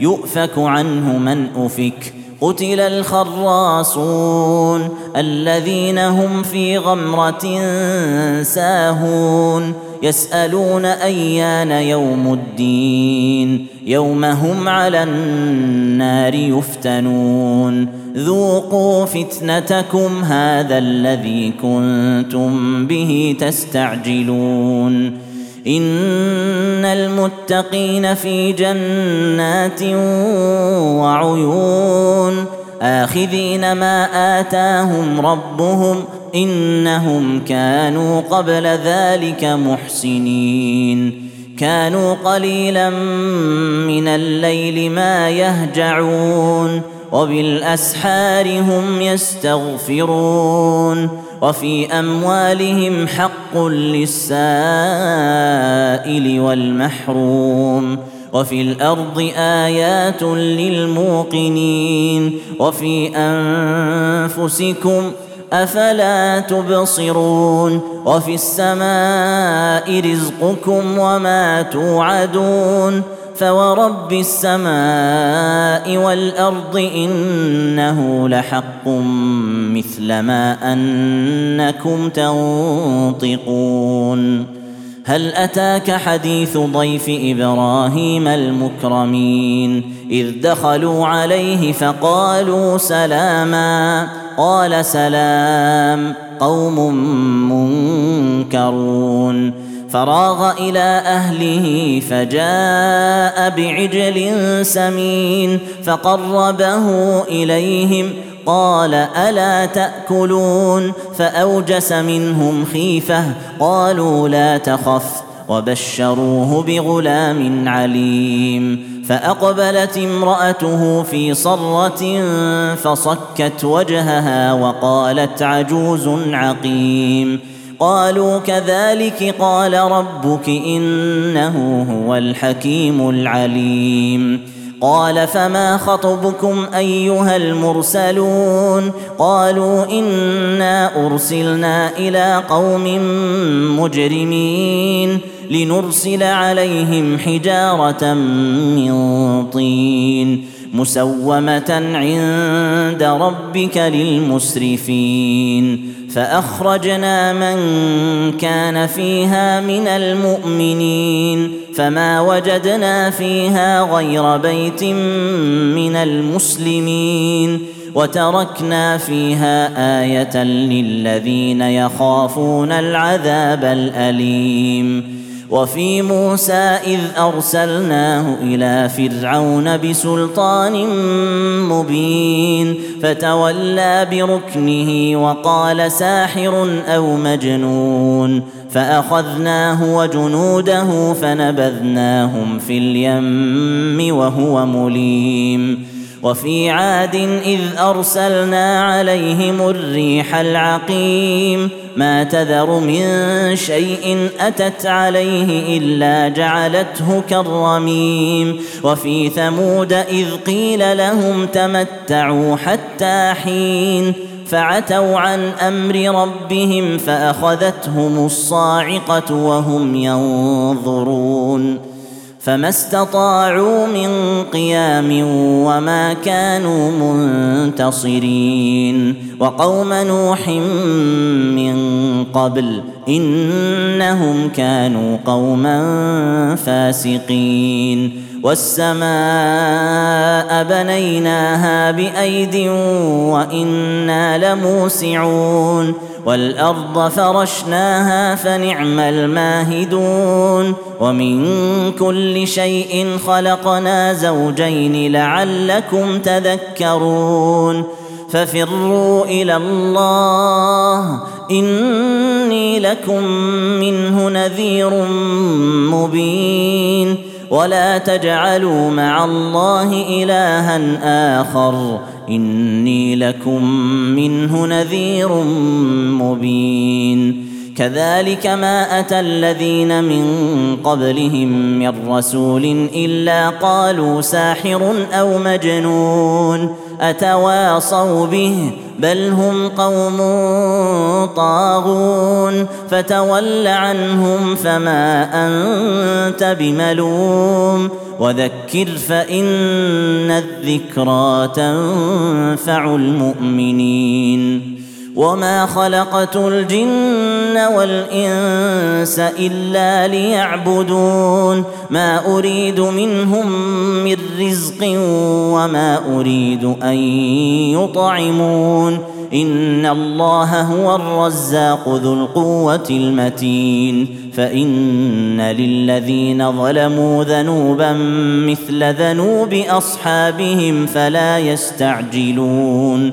يؤفك عنه من أفك. قتل الخراصون الذين هم في غمرة ساهون. يسألون أيان يوم الدين. يوم هم على النار يفتنون. ذوقوا فتنتكم هذا الذي كنتم به تستعجلون. إن المتقين في جنات وعيون آخذين ما آتاهم ربهم إنهم كانوا قبل ذلك محسنين كانوا قليلا من الليل ما يهجعون وبالأسحار هم يستغفرون وفي أموالهم حق للسائل والمحروم وفي الأرض آيات للموقنين وفي أنفسكم أفلا تبصرون وفي السماء رزقكم وما توعدون فورب السماء والارض انه لحق مثل ما انكم تنطقون هل اتاك حديث ضيف إبراهيم المكرمين اذ دخلوا عليه فقالوا سلاما قال سلام قوم منكرون فراغ إلى أهله فجاء بعجل سمين فقربه إليهم قال ألا تأكلون فأوجس منهم خيفة قالوا لا تخف وبشروه بغلام عليم فأقبلت امرأته في صرة فصكت وجهها وقالت عجوز عقيم قالوا كذلك قال ربك إنه هو الحكيم العليم. قال فما خطبكم أيها المرسلون؟ قالوا إنا أرسلنا إلى قوم مجرمين لنرسل عليهم حجارة من طين. مسومة عند ربك للمسرفين. فأخرجنا من كان فيها من المؤمنين. فما وجدنا فيها غير بيت من المسلمين. وتركنا فيها آية للذين يخافون العذاب الأليم. وفي موسى إذ أرسلناه إلى فرعون بسلطان مبين فتولى بركنه وقال ساحر أو مجنون فأخذناه وجنوده فنبذناهم في اليم وهو مليم. وفي عاد إذ أرسلنا عليهم الريح العقيم ما تذر من شيء أتت عليه إلا جعلته كالرميم وفي ثمود إذ قيل لهم تمتعوا حتى حين فعتوا عن أمر ربهم فأخذتهم الصاعقة وهم ينظرون فما استطاعوا من قيام وما كانوا منتصرين. وقوم نوح من قبل إنهم كانوا قوما فاسقين. والسماء بنيناها بأيد وإنا لموسعون. والأرض فرشناها فنعم الماهدون ومن كل شيء خلقنا زوجين لعلكم تذكرون ففروا إلى الله إني لكم منه نذير مبين ولا تجعلوا مع الله إلها آخر إني لكم منه نذير مبين. كذلك ما أتى الذين من قبلهم من رسول إلا قالوا ساحر أو مجنون أتواصوا به بل هم قوم طاغون. فتول عنهم فما أنت بملوم. وذكر فإن الذكرى تنفع المؤمنين. وما خلقت الجن والانس الا ليعبدون ما اريد منهم من رزق وما اريد ان يطعمون ان الله هو الرزاق ذو القوه المتين فان للذين ظلموا ذنوبا مثل ذنوب اصحابهم فلا يستعجلون